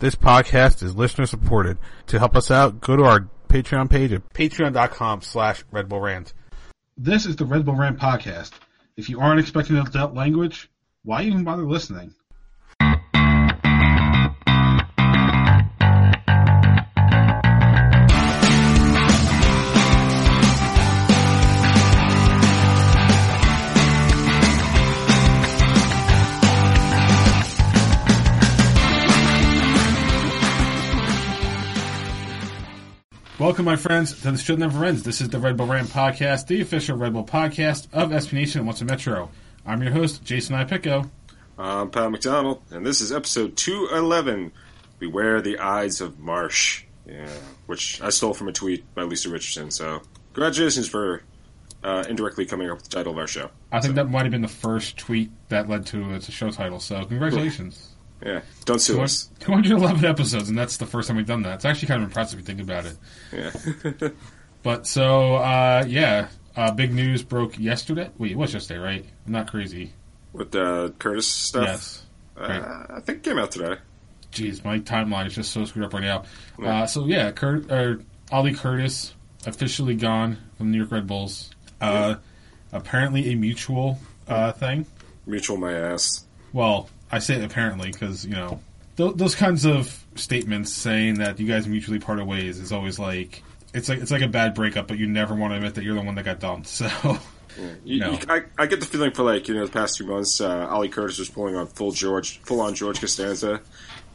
This podcast is listener supported. To help us out, go to our Patreon page at patreon.com slash Red Bull Rant. This is the Red Bull Rant podcast. If you aren't expecting adult language, why even bother listening? Welcome, my friends, to the show never ends. This is the Red Bull Rant podcast, the official Red Bull podcast of SB Nation and Once a Metro. I'm your host, Jason Ipico. I'm Pat McDonald, and this is episode 211 Beware the Ides of Marsh. Yeah, which I stole from a tweet by Lisa Richardson. So, congratulations for uh, indirectly coming up with the title of our show. I think So, that might have been the first tweet that led to its a show title, so congratulations. Yeah, don't sue us. 211 episodes, and that's the first time we've done that. It's actually kind of impressive if you think about it. Yeah. But so, uh, yeah, uh, big news broke yesterday. Wait, it was yesterday, right? I'm not crazy. with the Curtis stuff. Yes. Uh, right. I think it came out today. Jeez, my timeline is just so screwed up right now. Yeah. Uh, so yeah, or Ali Curtis officially gone from the New York Red Bulls. Uh, apparently a mutual uh, thing. Mutual my ass. Well, I say apparently because you know th- those kinds of statements saying that you guys mutually parted ways is always like it's like it's like a bad breakup, but you never want to admit that you're the one that got dumped. So You, No. you, I, I get the feeling for like you know the past few months, uh, Ali Curtis was pulling on full George, full on George Costanza,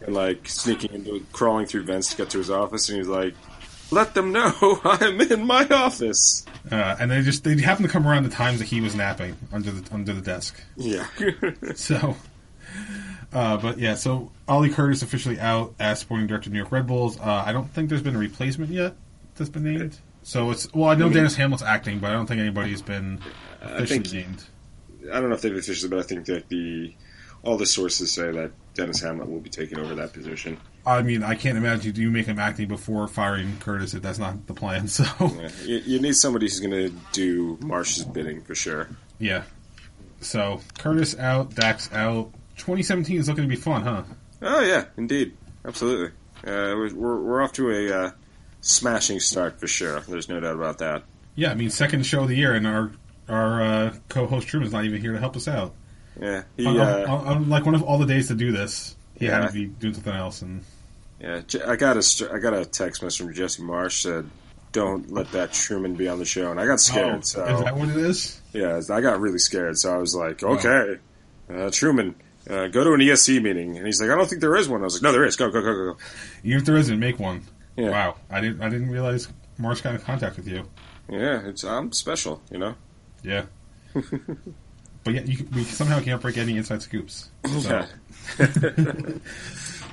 and like sneaking into, crawling through vents to get to his office, and he was like, "Let them know I'm in my office." uh, and they just they happen to come around the times that he was napping under the under the desk. Yeah, So, uh, but yeah, so Ali Curtis officially out as sporting director of New York Red Bulls. Uh, I don't think there's been a replacement yet that's been named. So it's well, I know Denis Hamlett's acting, but I don't think anybody's been officially think- named. I don't know if they've officially, but I think that the all the sources say that Denis Hamlett will be taking over that position. I mean, I can't imagine you make him acting before firing Curtis if that's not the plan. So Yeah. You, you need somebody who's going to do Marsh's bidding for sure. yeah, so Curtis out, Dax out. 2017 is looking to be fun, huh? Oh yeah, indeed, absolutely. Uh, we're, we're off to a uh, smashing start for sure. There's no doubt about that. Yeah, I mean, second show of the year, and our our uh, co-host Truman's not even here to help us out. Yeah, he. on, on- on, like one of all the days to do this, he had Yeah. to be doing something else, and yeah, I got a I got a text message from Jesse Marsh said, "Don't let that Truman be on the show," and I got scared. Oh, so is that what it is? yeah, I got really scared. So I was like, "Okay, uh, Truman." Uh, go to an ESC meeting, and he's like, "I don't think there is one." I was like, "No, there is. Go, go, go, go, go." Even if there isn't, make one. Yeah. Wow, I didn't I didn't realize Marsh got in contact with you. Yeah, it's I'm special, you know. Yeah. but yeah, you, we somehow can't break any inside scoops. So. Yeah.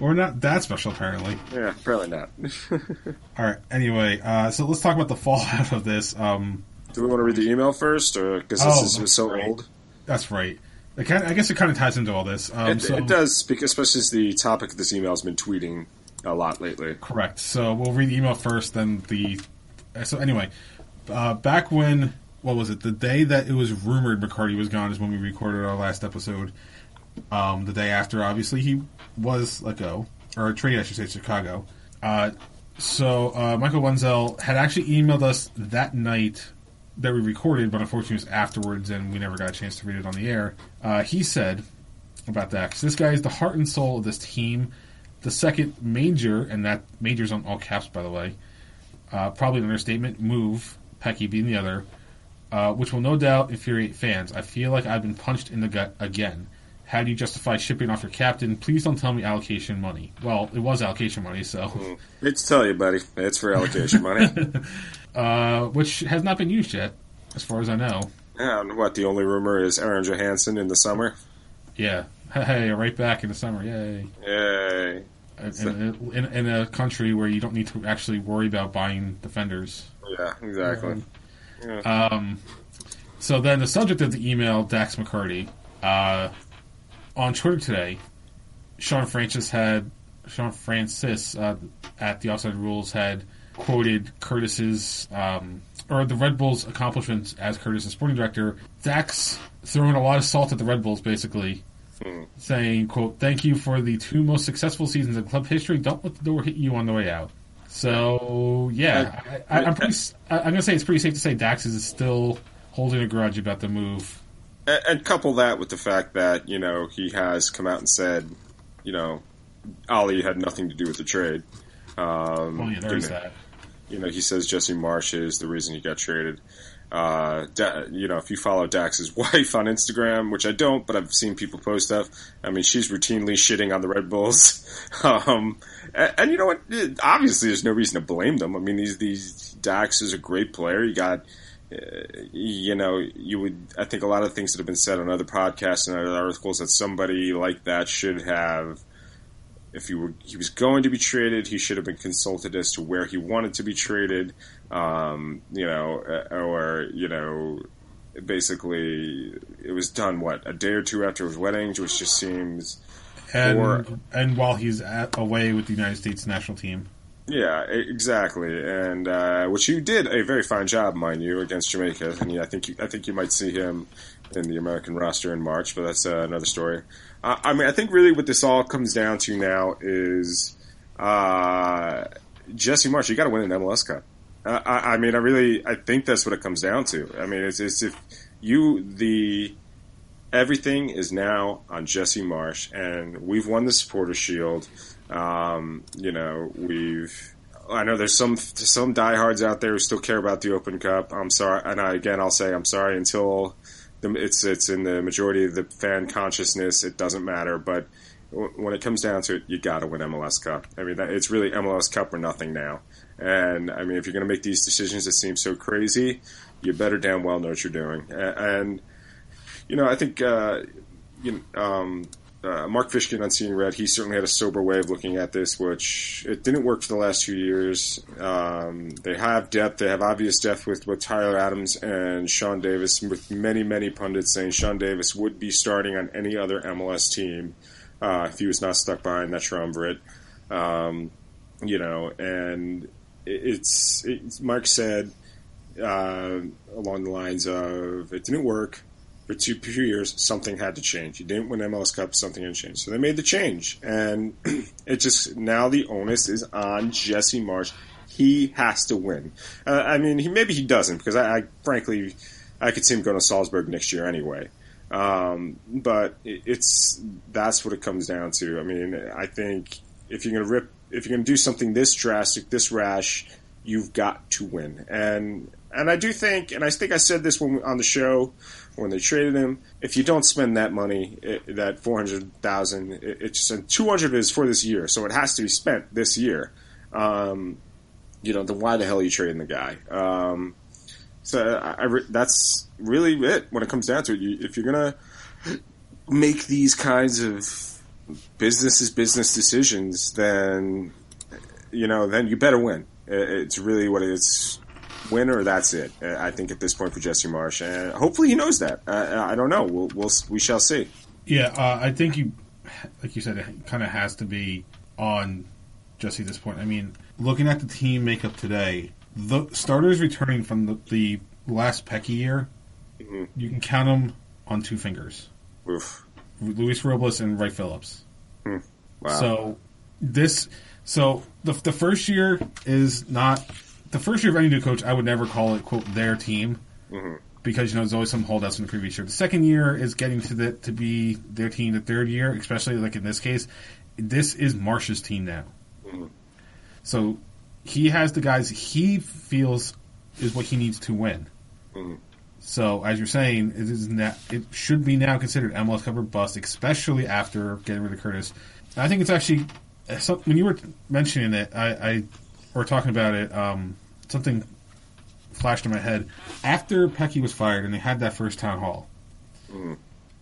We're not that special, apparently. Yeah, probably not. All right. Anyway, uh, so let's talk about the fallout of this. Um, Do we want to read the email first, or because this Oh, is so old? that's right. Kind I guess it kind of ties into all this. Um, It, so, it does, because especially as the topic of this email has been tweeting a lot lately. Correct. So we'll read the email first, then the. So anyway, uh, back when what was it? The day that it was rumored McCarty was gone is when we recorded our last episode. Um, the day after, obviously, he was let go or traded, I should say, Chicago. Uh, so uh, Michael Wenzel had actually emailed us that night that we recorded, but unfortunately it was afterwards, and we never got a chance to read it on the air. Uh, he said about that 'cause this guy is the heart and soul of this team. The second major, and that major's on all caps, by the way, uh, probably an understatement, move, Petke being the other, uh, which will no doubt infuriate fans. I feel like I've been punched in the gut again. How do you justify shipping off your captain? Please don't tell me allocation money. Well, it was allocation money, so Hate to tell you, buddy, it's for allocation money. uh, which has not been used yet, as far as I know. and what the only rumor is Aron Johannsson in the summer. Yeah, hey, right back in the summer, yay! Yay! In, in, in a country where you don't need to actually worry about buying defenders. Yeah, exactly. Um, so then the subject of the email, Dax McCarty, uh, on Twitter today, Sean Francis had Sean Francis uh, at the Outside Rules had quoted Curtis's um, or the Red Bulls' accomplishments as Curtis's sporting director. Dax throwing a lot of salt at the Red Bulls, basically, saying, "quote Thank you for the two most successful seasons in club history. Don't let the door hit you on the way out." So yeah, I, I, I'm pretty. s- I, am gonna say it's pretty safe to say Dax is still holding a grudge about the move. And, and couple that with the fact that you know he has come out and said, you know, Ali had nothing to do with the trade. Um, Well, yeah, there's didn't- that. you know, he says Jesse Marsh is the reason he got traded. Uh, da- you know, if you follow Dax's wife on Instagram, which I don't, but I've seen people post stuff. I mean, she's routinely shitting on the Red Bulls. um, and, and you know what? Obviously, there's no reason to blame them. I mean, these these Dax is a great player. You got, uh, you know, you would. I think a lot of things that have been said on other podcasts and other articles that somebody like that should have if he were he was going to be traded, he should have been consulted as to where he wanted to be traded. Um, you know, uh, or you know, basically it was done what a day or two after his wedding, which just seems And Or- and while he's at, away with the United States national team, yeah, exactly. And uh, which you did a very fine job, mind you, against Jamaica. And I think you, I think you might see him in the American roster in March, but that's uh, another story. Uh, I mean, I think really what this all comes down to now is uh, Jesse Marsh. You got to win an MLS Cup. Uh, I, I mean, I really, I think that's what it comes down to. I mean, it's, it's if you the everything is now on Jesse Marsh, and we've won the Supporter Shield. Um, you know, we've. I know there's some some diehards out there who still care about the Open Cup. I'm sorry, and I, again, I'll say I'm sorry until it's it's in the majority of the fan consciousness. It doesn't matter, but when it comes down to it, you got to win MLS Cup. I mean, it's really MLS Cup or nothing now. And I mean, if you're going to make these decisions that seem so crazy, you better damn well know what you're doing. A- And you know, I think uh, you know, um, uh, Mark Fishkin on Seeing Red, he certainly had a sober way of looking at this, which it didn't work for the last two years. Um, they have depth, they have obvious depth with, with Tyler Adams and Sean Davis, with many, many pundits saying Sean Davis would be starting on any other MLS team uh, if he was not stuck behind that triumvirate. Um, you know, and it- it's, it's Mark said uh, along the lines of it didn't work for two, years, something had to change. You didn't win MLS Cup, something had to change. So they made the change, and it just now the onus is on Jesse Marsh. He has to win. Uh, I mean, he maybe he doesn't because I, I frankly I could see him going to Salzburg next year anyway. Um, but it, it's that's what it comes down to. I mean, I think if you're going to rip, if you're going to do something this drastic, this rash, you've got to win. And and I do think, and I think I said this when on the show when they traded him. If you don't spend that money, it, that four hundred thousand, it, it's and two hundred is for this year, so it has to be spent this year. Um, you know, then why the hell are you trading the guy? Um, so I, I re- that's really it when it comes down to it. You, if you're gonna make these kinds of business is business decisions, then eh, you know, then you better win. It- It's really what it's win or that's it. Uh, I think at this point for Jesse Marsh, and hopefully he knows that. Uh, I don't know. We'll, we'll we shall see. yeah, uh, I think you, like you said, it kind of has to be on Jesse at this point. I mean, looking at the team makeup today, the starters returning from the, the last Petke year, Mhm. you can count them on two fingers. Oof. Luis Robles and Wright Phillips. Wow. So this, so the the first year is not the first year of any new coach. I would never call it quote their team Mhm. because you know there's always some holdouts in the previous year. The second year is getting to the to be their team. The third year, especially like in this case, this is Marsh's team now. Mhm. So he has the guys he feels is what he needs to win. Mhm. So as you're saying, it is now, it should be now considered MLS Cup or bust, especially after getting rid of Curtis. I think it's actually so, when you were mentioning it, I, I or talking about it, um, something flashed in my head after Petke was fired and they had that first town hall.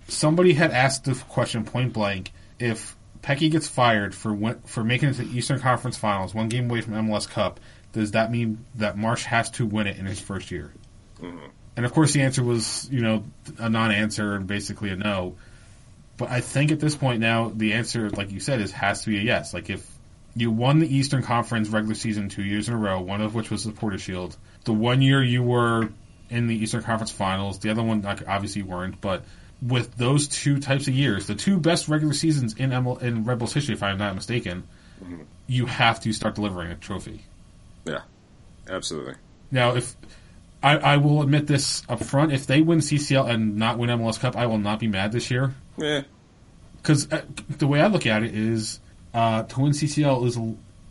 Somebody had asked the question point blank if Petke gets fired for for making it to the Eastern Conference Finals, one game away from MLS Cup. Does that mean that Marsh has to win it in his first year? And of course, the answer was, you know, a non-answer and basically a no. But I think at this point now, the answer, like you said, is has to be a yes. Like if you won the Eastern Conference regular season two years in a row, one of which was the Porter Shield. The one year you were in the Eastern Conference Finals, the other one obviously weren't, but with those two types of years, the two best regular seasons in ML, in Red Bulls history, if I'm not mistaken, you have to start delivering a trophy. Yeah, absolutely. Now, if I, I will admit this up front, if they win CCL and not win MLS Cup, I will not be mad this year. Yeah, Because uh, the way I look at it is, uh, to win CCL is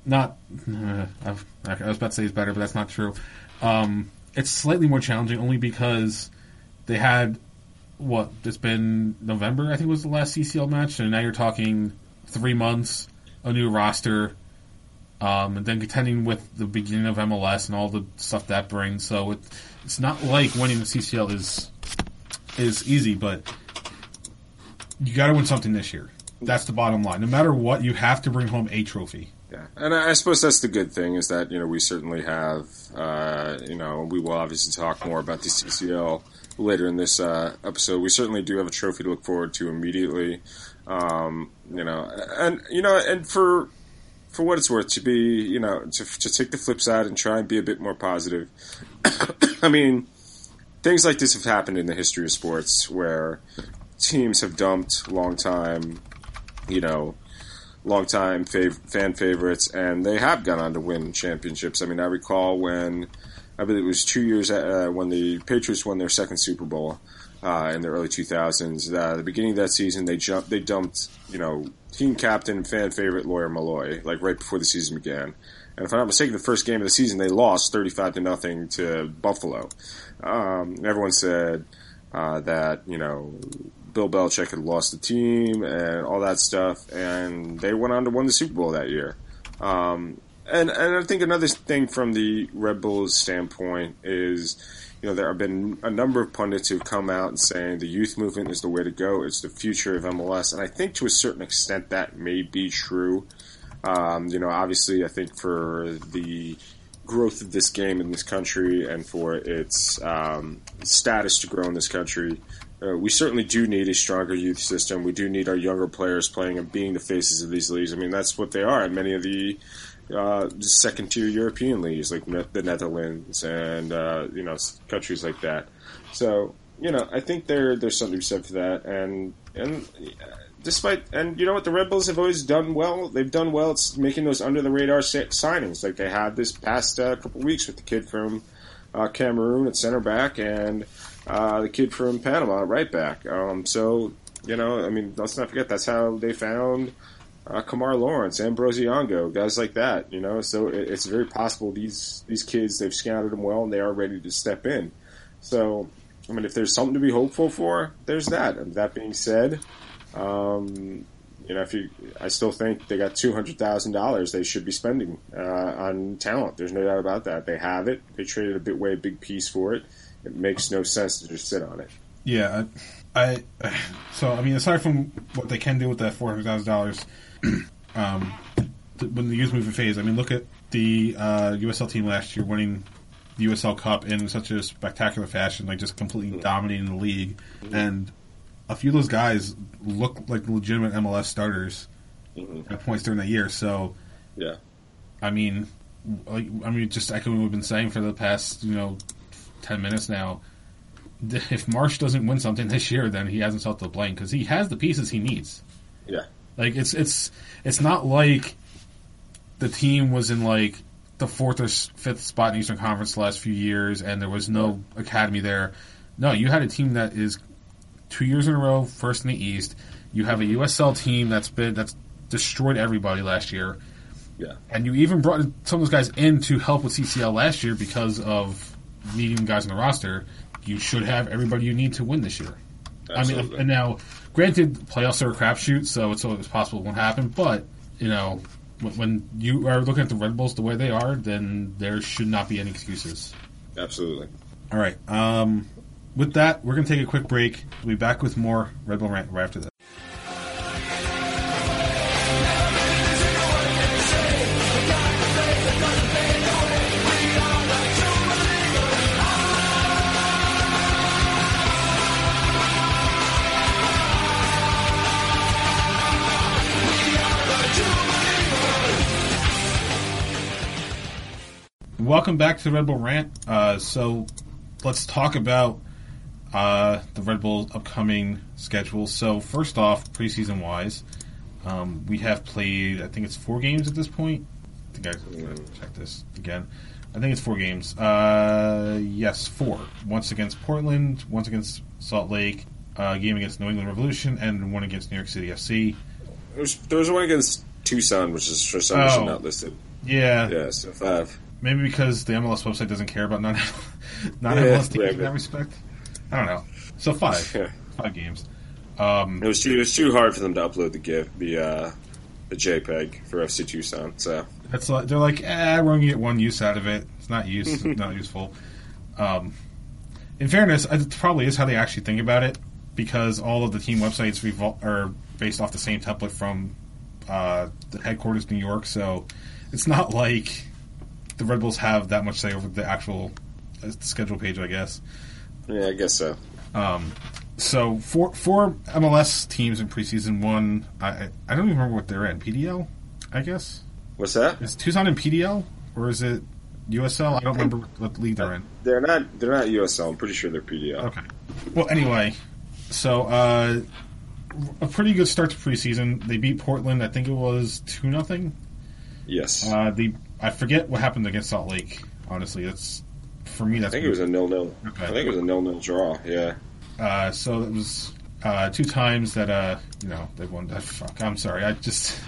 not. Uh, I was about to say it's better, but that's not true. Um, it's slightly more challenging only because they had what it's been November. I think was the last CCL match, and now you're talking three months, a new roster, um, and then contending with the beginning of MLS and all the stuff that brings. So it, it's not like winning the CCL is is easy, but you got to win something this year. That's the bottom line. No matter what, you have to bring home a trophy. Yeah, and I I suppose that's the good thing is that you know we certainly have uh, you know we will obviously talk more about the CCL later in this uh, episode. We certainly do have a trophy to look forward to immediately. Um, you know, and you know, and for for what it's worth, to be you know to to take the flip side and try and be a bit more positive. I mean, things like this have happened in the history of sports where teams have dumped long time, you know longtime fav- fan favorites, and they have gone on to win championships. I mean, I recall when I believe it was two years uh, when the Patriots won their second Super Bowl uh, in the early 2000s. Uh, the beginning of that season, they jumped, they dumped, you know, team captain, fan favorite Lawyer Milloy, like right before the season began. And if I'm not mistaken, the first game of the season they lost 35 to nothing to Buffalo. Um, everyone said uh, that you know Bill Belichick had lost the team and all that stuff, and they went on to win the Super Bowl that year. Um, and and I think another thing from the Red Bulls standpoint is, you know, there have been a number of pundits who've come out and saying the youth movement is the way to go. It's the future of MLS, and I think to a certain extent that may be true. Um, you know, obviously, I think for the growth of this game in this country and for its um, status to grow in this country, uh, we certainly do need a stronger youth system. We do need our younger players playing and being the faces of these leagues. I mean, that's what they are in many of the uh, second tier European leagues, like the Netherlands and uh, you know countries like that. So you know, I think there there's something to be said for that. And and uh, despite and you know what, the Red Bulls have always done well. They've done well. It's making those under the radar signings, like they had this past uh, couple weeks with the kid from uh, Cameroon at center back and uh, the kid from Panama right back. Um, so you know, I mean, let's not forget that's how they found uh, Kemar Lawrence, Ambrosio, guys like that. You know, so it, it's very possible these these kids they've scouted them well and they are ready to step in. So, I mean, if there's something to be hopeful for, there's that. And that being said, um, you know, if you, I still think they got two hundred thousand dollars they should be spending uh, on talent. There's no doubt about that. They have it. They traded a bit way a big piece for it. It makes no sense to just sit on it. Yeah, I, I so I mean, aside from what they can do with that four hundred thousand dollars, um, th- when the youth movement phase, I mean, look at the uh, USL team last year winning the USL Cup in such a spectacular fashion, like just completely dominating the league, and a few of those guys look like legitimate MLS starters at points during that year. So, Yeah. I mean, like, I mean, just echoing what we've been saying for the past, you know, ten minutes now. If Marsh doesn't win something this year, then he has himself to blame because he has the pieces he needs. Yeah. Like it's it's it's not like the team was in like the fourth or fifth spot in Eastern Conference the last few years, and there was no academy there. No, you had a team that is two years in a row first in the East. You have a USL team that's been that's destroyed everybody last year. Yeah. And you even brought some of those guys in to help with CCL last year because of needing guys on the roster. You should have everybody you need to win this year. I mean, and now, granted, playoffs are a crapshoot, so it's always possible it won't happen. But you know, when, when you are looking at the Red Bulls the way they are, then there should not be any excuses. Absolutely. All right. Um, with that, we're going to take a quick break. We'll be back with more Red Bull rant right after this. Welcome back to the Red Bull Rant. Uh, so let's talk about uh, the Red Bull's upcoming schedule. So first off, preseason wise, um, we have played. I think it's four games at this point. I think I gotta check this again. I think it's four games. Uh, yes, four. Once against Portland, once against Salt Lake, uh, a game against New England Revolution, and one against New York City FC. There was, there was one against Tucson, which is for some reason Oh. not listed. Yeah, Yeah, so five. Maybe because the MLS website doesn't care about non non MLS teams in that respect. I don't know. So five, Yeah. five games. Um, It was too it was too hard for them to upload the GIF, the uh, the JPEG for FC Tucson. So That's like, they're like, eh, we're gonna get one use out of it. It's not use, not useful. Um, in fairness, it probably is how they actually think about it because all of the team websites revol- are based off the same template from uh, the headquarters New York. So it's not like the Red Bulls have that much say over the actual uh, schedule page, I guess. yeah, I guess so. Um, so four four MLS teams in preseason one. I I don't even remember what they're in. PDL, I guess. What's that? Is Tucson in PDL or is it USL? I don't remember what league they're in. They're not they're not USL. I'm pretty sure they're PDL. Okay. Well, anyway, so uh, a pretty good start to preseason. They beat Portland. I think it was two nothing. Yes, Uh, the I forget what happened against Salt Lake. Honestly, that's for me. I think it was a nil nil. Okay. I think it was a nil nil draw. Yeah. Uh, so it was uh, two times that uh, you know they won. That fuck. I'm sorry. I just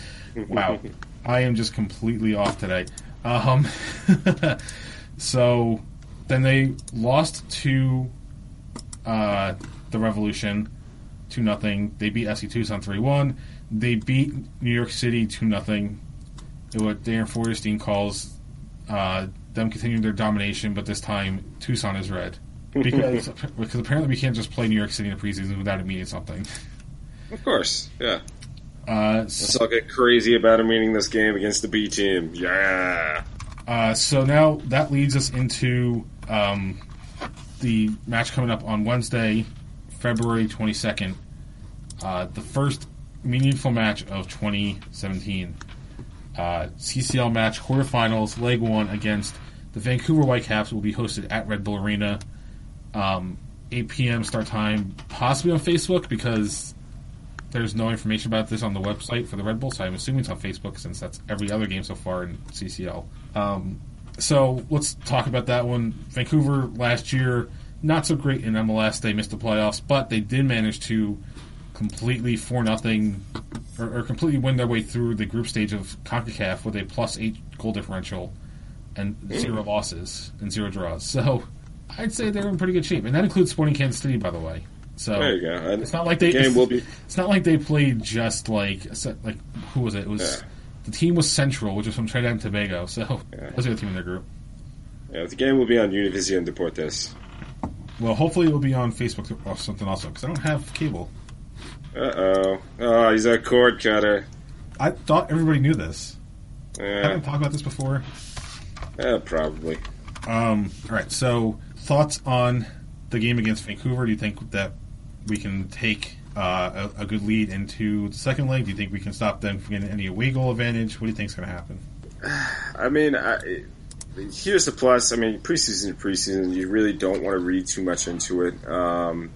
wow. I am just completely off today. Um, so then they lost to uh, the Revolution two nothing. They beat SC Tucson three one. They beat New York City two nothing. What Darren Forrestein calls uh, them continuing their domination, but this time Tucson is red because because apparently we can't just play New York City in the preseason without it meaning something. Of course. Yeah. Uh, Let's all get crazy about him winning this game against the B team. Yeah. Uh, so now that leads us into um, the match coming up on Wednesday, February 22nd. Uh, the first meaningful match of 2017. Uh, CCL match, quarterfinals, leg one against the Vancouver Whitecaps will be hosted at Red Bull Arena. Um, 8 p.m. start time, possibly on Facebook because there's no information about this on the website for the Red Bull, so I'm assuming it's on Facebook since that's every other game so far in CCL. Um, so let's talk about that one. Vancouver last year, not so great in MLS. They missed the playoffs, but they did manage to completely four nothing or, or completely win their way through the group stage of Concacaf with a plus eight goal differential and zero mm. losses and zero draws. So I'd say they're in pretty good shape, and that includes Sporting Kansas City, by the way. So There you go. And it's not like they game it's, will be it's not like they played just like like who was it? It was Yeah. the team was Central, which is from Trinidad and Tobago. So Yeah. are the team in their group. yeah, the game will be on Univision Deportes. Well, hopefully it will be on Facebook or something also because I don't have cable. Uh oh. Oh, he's a cord cutter. I thought everybody knew this. I Yeah, haven't talked about this before. yeah, probably. Um, all right. So thoughts on the game against Vancouver? Do you think that we can take uh, a, a good lead into the second leg? Do you think we can stop them from getting any away goal advantage? What do you think is going to happen? I mean, I, here's the plus. I mean, preseason to preseason, you really don't want to read too much into it. Um,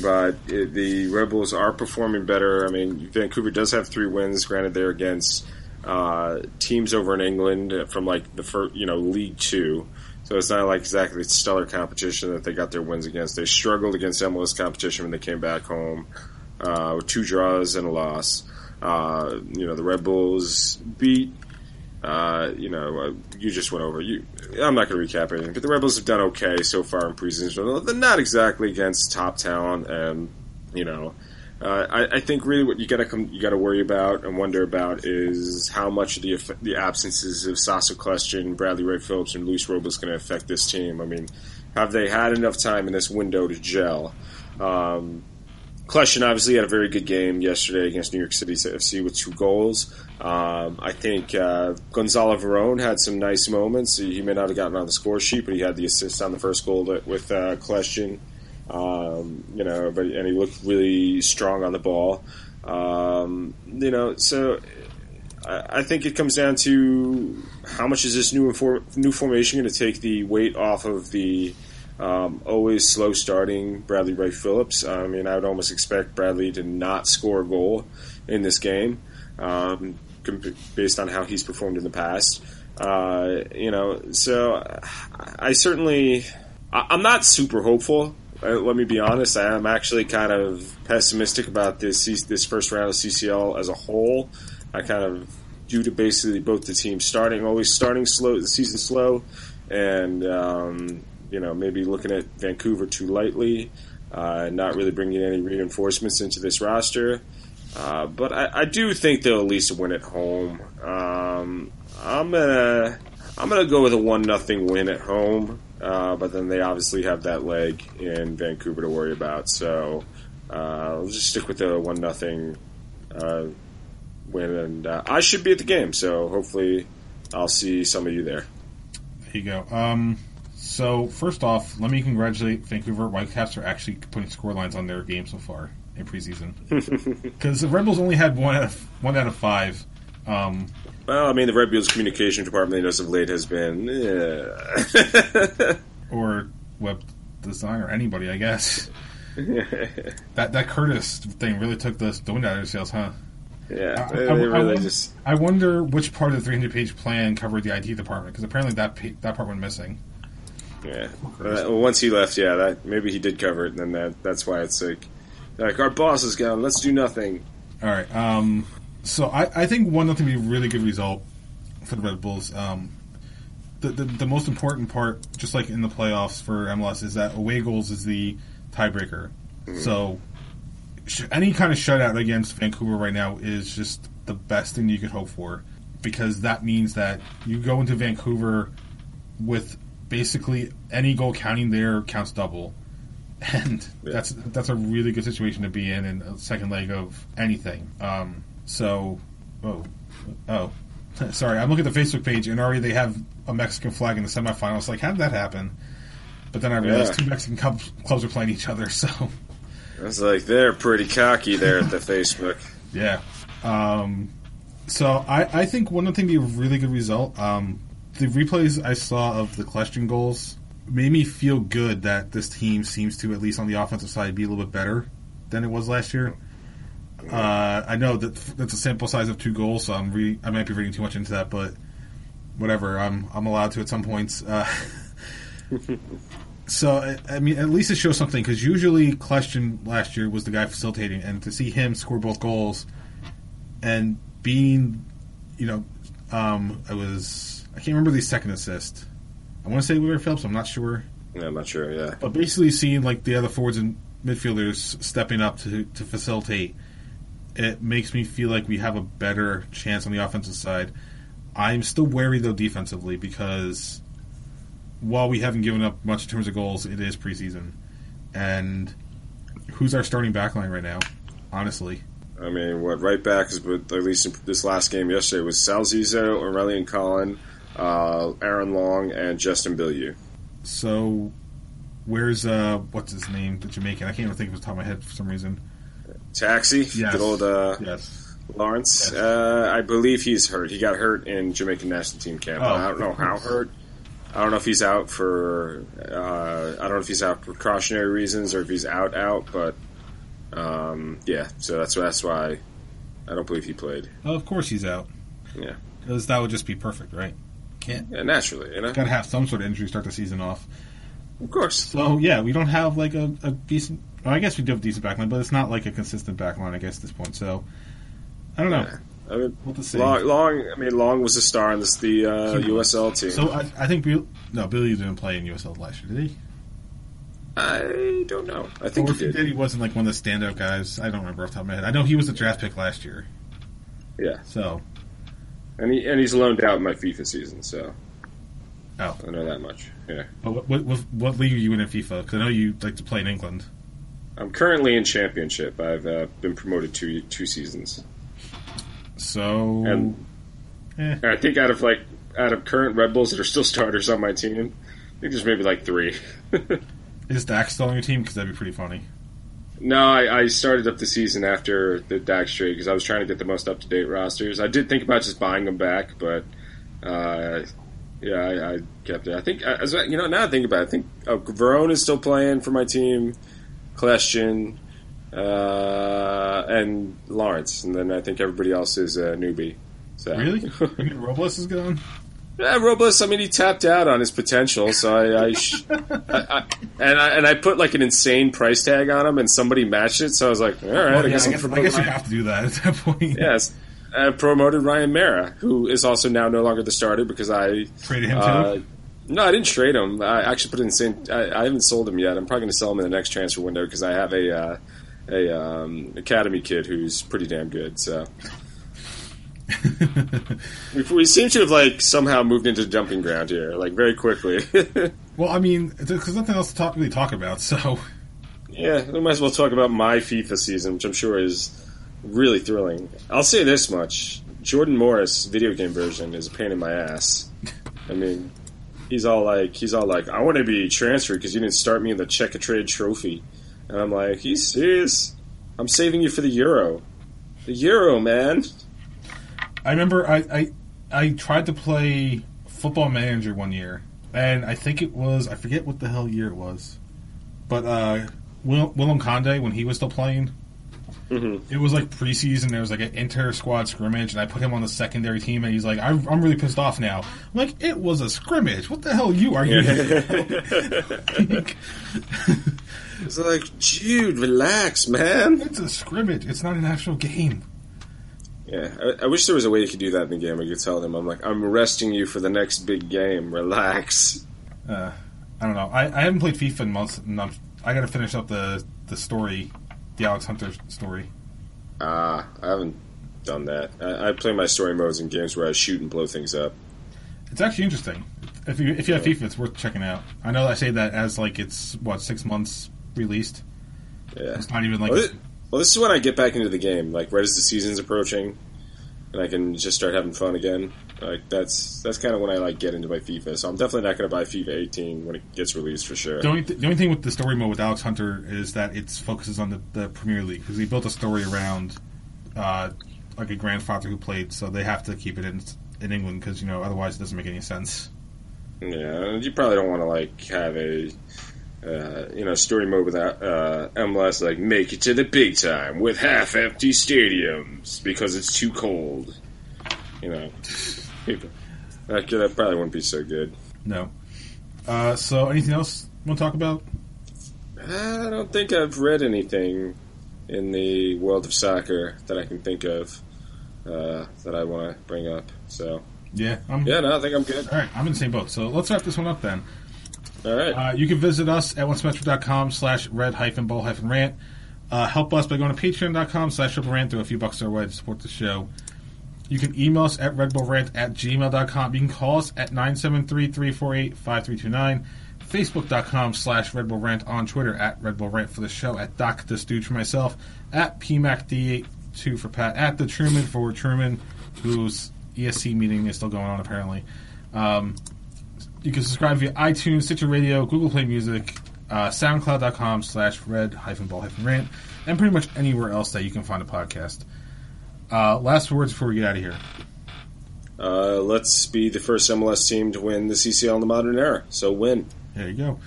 but it, the Rebels are performing better. I mean, Vancouver does have three wins. Granted, they're against uh, teams over in England from like the first, you know, League Two. So it's not like exactly stellar competition that they got their wins against. They struggled against MLS competition when they came back home uh, with two draws and a loss. Uh, you know, the Red Bulls beat uh, you know, uh, you just went over. You, I'm not going to recap anything, but the Rebels have done okay so far in preseason. They're not exactly against top talent, and you know, uh, I, I think really what you got to you got to worry about and wonder about is how much the the absences of Sacha Kljestan, Bradley Wright Phillips, and Luis Robles going to affect this team. I mean, have they had enough time in this window to gel? Um, Kljestan obviously had a very good game yesterday against New York City FC with two goals. Um, I think uh, Gonzalo Verón had some nice moments. He, may not have gotten on the score sheet, but he had the assist on the first goal with uh, Kljestan. Um, you know, but and he looked really strong on the ball. Um, you know, so I, I think it comes down to how much is this new new formation going to take the weight off of the Um, always slow starting Bradley Wright Phillips. I mean, I would almost expect Bradley to not score a goal in this game, um, based on how he's performed in the past. Uh, you know, so I certainly, I'm not super hopeful. Uh, let me be honest. I am actually kind of pessimistic about this this first round of CCL as a whole. I kind of due to basically both the teams starting always starting slow the season slow, and um, you know maybe looking at Vancouver too lightly, uh, not really bringing any reinforcements into this roster. Uh, but I, I, do think they'll at least win at home. Um, I'm gonna I'm gonna go with a one nothing win at home. Uh, but then they obviously have that leg in Vancouver to worry about. So uh, I'll just stick with the one nothing uh, win, and uh, I should be at the game. So hopefully I'll see some of you there. There you go. Um, so first off, let me congratulate Vancouver Whitecaps for actually putting score lines on their game so far in preseason because the Red Bulls only had one out of one out of five. Um, well, I mean, the Red Bulls communication department as of late has been, or web design or anybody, I guess. that that Curtis thing really took the, the wind out of their sails, huh? Yeah, I, I, I, really wonder, just... I, wonder, which part of the 300 page plan covered the IT department because apparently that that part went missing. Yeah, Well, once he left, yeah, that maybe he did cover it, and then that that's why it's like, like our boss is gone. Let's do nothing. All right. Um, so I, I think one nothing would be a really good result for the Red Bulls. Um, the, the, the most important part, just like in the playoffs for MLS, is that away goals is the tiebreaker. Mm-hmm. So sh- any kind of shutout against Vancouver right now is just the best thing you could hope for because that means that you go into Vancouver with basically any goal counting there counts double. And yeah. that's that's a really good situation to be in in a second leg of anything. Um, so, oh, oh, sorry. I'm looking at the Facebook page, and already they have a Mexican flag in the semifinals. Like, how did that happen? But then I realized yeah. two Mexican clubs, clubs are playing each other. So I was like, they're pretty cocky there at the Facebook. Yeah. Um, so I, I think one of the things be a really good result. Um, the replays I saw of the Kljestan goals made me feel good that this team seems to, at least on the offensive side, be a little bit better than it was last year. Uh, I know that that's a sample size of two goals, so I'm re- I might be reading too much into that, but whatever. I'm I'm allowed to at some points. Uh, so I mean, at least it shows something because usually Kljestan last year was the guy facilitating, and to see him score both goals and being, you know, um, I was I can't remember the second assist. I want to say Wheeler Phillips. I'm not sure. Yeah, I'm not sure. Yeah, but basically seeing like the other forwards and midfielders stepping up to to facilitate it makes me feel like we have a better chance on the offensive side. I'm still wary though defensively because while we haven't given up much in terms of goals, it is preseason, and who's our starting backline right now? Honestly, I mean, what right back is, but at least in this last game yesterday was Sal Zizzo, Aurelien Collin, uh, Aaron Long, and Justin Bilyeu. So, where's uh, what's his name, the Jamaican? I can't even think of his top of my head for some reason. Taxi, yes. good old uh, yes. Lawrence. Yes. Uh, I believe he's hurt. He got hurt in Jamaican national team camp. Oh, I don't know how hurt. I don't know if he's out for. Uh, I don't know if he's out for precautionary reasons or if he's out out. But um, yeah, so that's that's why I don't believe he played. Oh, of course he's out. Yeah, because that would just be perfect, right? Can't. Yeah, naturally, you know. Got to have some sort of injury start the season off. Of course. So yeah, we don't have like a, a decent well, I guess we do have a decent backline, but it's not like a consistent backline, I guess, at this point. So, I don't know. Yeah. I mean, long, long, I mean, Long was a star in this the uh, USL team. So I, I think Bill, no, Billy didn't play in USL last year, did he? I don't know. I think or he did. he did. He wasn't like one of the standout guys. I don't remember off the top of my head. I know he was a draft pick last year. Yeah. So. And he and he's loaned out in my FIFA season, so. Oh. I know that much. Yeah. what, what, what league are you in in FIFA? Because I know you like to play in England. I'm currently in championship. I've uh, been promoted two two seasons. So, and eh. I think out of like out of current Red Bulls that are still starters on my team, I think there's maybe like three. Is Dax still on your team? Because that'd be pretty funny. No, I, I, started up the season after the Dax trade because I was trying to get the most up to date rosters. I did think about just buying them back, but uh, Yeah, I, I kept it. I think, I- you know, now I think about it, I think oh, Verón is still playing for my team, Kljestan, uh, and Lawrence, and then I think everybody else is a newbie. So. Really? you mean Robles is gone? Yeah, Robles. I mean, he tapped out on his potential, so I, I, sh- I, I and I and I put like an insane price tag on him, and somebody matched it. So I was like, all right, Well, I yeah, guess I I'm guess, I guess you have to do that at that point. Yes, I promoted Ryan Meara, who is also now no longer the starter because I Traded him uh, too. no, I didn't trade him. I actually put in insane. I, I haven't sold him yet. I'm probably going to sell him in the next transfer window because I have a uh, a um, academy kid who's pretty damn good. So. We, we seem to have like somehow moved into jumping ground here, like very quickly. well, I mean, because nothing else to talk, really talk about. So yeah, we might as well talk about my FIFA season, which I'm sure is really thrilling. I'll say this much: Jordan Morris video game version is a pain in my ass. I mean, he's all like, he's all like, I want to be transferred because you didn't start me in the Checkatrade trophy, and I'm like, he's serious? I'm saving you for the Euro, the Euro, man. I remember I, I I tried to play Football Manager one year, and I think it was I forget what the hell year it was, but uh, Will, Willem Conde when he was still playing. hmm It was like preseason. There was like an inter squad scrimmage, and I put him on the secondary team. And he's like, "I'm, I'm really pissed off now." I'm like, "It was a scrimmage. What the hell you are you?" It's like, dude, relax, man. it's a scrimmage. It's not an actual game. Yeah, I, I wish there was a way you could do that in the game. I could tell them, I'm like, I'm arresting you for the next big game. Relax. Uh, I don't know. I, I haven't played FIFA in months. And I'm, I got to finish up the the story, the Alex Hunter story. Ah, I haven't done that. I, I play my story modes in games where I shoot and blow things up. It's actually interesting. If you if you have FIFA, it's worth checking out. I know I say that as like it's what six months released. Yeah. It's not even like Well, well, this is when I get back into the game, like right as the season's approaching, and I can just start having fun again. Like that's that's kind of when I like get into my FIFA. So I'm definitely not going to buy FIFA 18 when it gets released for sure. the only th- the only thing with the story mode with Alex Hunter is that it focuses on the, the Premier League because he built a story around uh, like a grandfather who played, so they have to keep it in in England because you know otherwise it doesn't make any sense. Yeah, you probably don't want to like have a uh, you know story mode without uh, MLS like make it to the big time with half empty stadiums because it's too cold. You know, that, that probably wouldn't be so good. No. Uh, so anything else you want to talk about? I don't think I've read anything in the world of soccer that I can think of uh, that I want to bring up. So Yeah, I'm. yeah, no, I think I'm good. All right, I'm in the same boat. So let's wrap this one up then. All right. Uh, you can visit us at onceametro.com slash red hyphen bull hyphen rant. Uh, help us by going to patreon.com slash triple rant. Throw a few bucks our way to support the show. You can email us at redbullrant at gmail.com. You can call us at 973-348-5329. Facebook.com slash Red Bull Rant on Twitter at Red Bull Rant for the show, at Doc the Stooge for myself, at PMACD82 for Pat, at the Truman for Truman, whose ESC meeting is still going on apparently. Um, you can subscribe via iTunes, Stitcher Radio, Google Play Music, uh, SoundCloud.com slash red hyphen bull hyphen rant, and pretty much anywhere else that you can find a podcast. Uh, last words before we get out of here. Uh, let's be the first MLS team to win the CCL in the modern era. So win. There you go.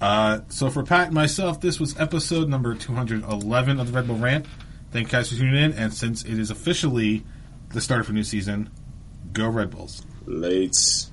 Uh, so for Pat and myself, this was episode number 211 of the Red Bull Rant. Thank you guys for tuning in, and since it is officially the start of a new season, go Red Bulls. Lates.